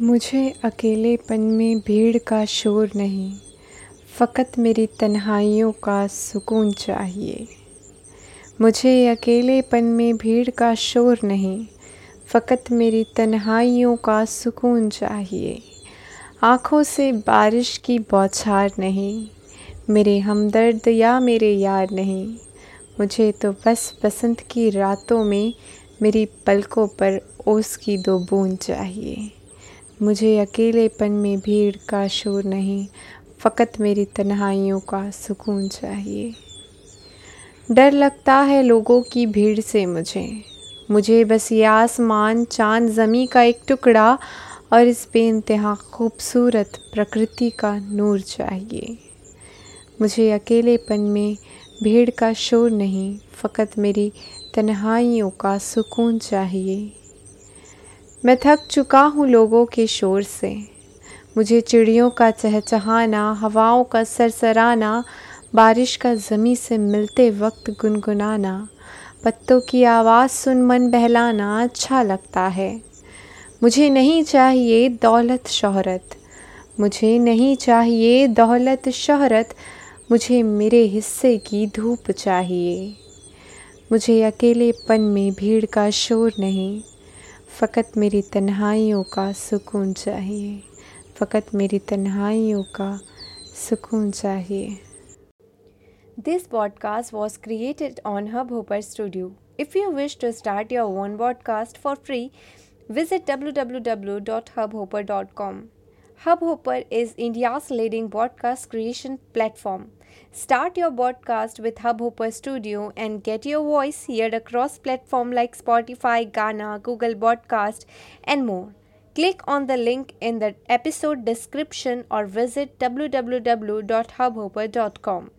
मुझे अकेलेपन में भीड़ का शोर नहीं, फ़कत मेरी तन्हाइयों का सुकून चाहिए। मुझे अकेलेपन में भीड़ का शोर नहीं, फ़कत मेरी तन्हाइयों का सुकून चाहिए। आँखों से बारिश की बौछार नहीं, मेरे हमदर्द या मेरे यार नहीं, मुझे तो बस बसंत की रातों में मेरी पलकों पर ओस की दो बूंद चाहिए। मुझे अकेलेपन में भीड़ का शोर नहीं, फ़कत मेरी तन्हाइयों का सुकून चाहिए। डर लगता है लोगों की भीड़ से मुझे। मुझे बस ये आसमान, चाँद ज़मी का एक टुकड़ा और इस बेानतहा खूबसूरत प्रकृति का नूर चाहिए। मुझे अकेलेपन में भीड़ का शोर नहीं, फ़कत मेरी तन्हाइयों का सुकून चाहिए। मैं थक चुका हूँ लोगों के शोर से। मुझे चिड़ियों का चहचहाना, हवाओं का सरसराना, बारिश का ज़मी से मिलते वक्त गुनगुनाना, पत्तों की आवाज़ सुन मन बहलाना अच्छा लगता है। मुझे नहीं चाहिए दौलत शोहरत। मुझे नहीं चाहिए दौलत शोहरत। मुझे मेरे हिस्से की धूप चाहिए। मुझे अकेलेपन में भीड़ का शोर नहीं। फ़कत मेरी तन्हाइयों का सुकून चाहिए। फ़कत मेरी तन्हाइयों का सुकून चाहिए। This podcast was created on Hubhopper studio if you wish to start your own podcast for free visit W W W dot Hubhopper dot com Hubhopper is India's leading podcast creation platform. Start your podcast with Hubhopper Studio and get your voice heard across platforms like Spotify, Ghana, Google Podcast, and more. Click on the link in the episode description or visit www.hubhopper.com.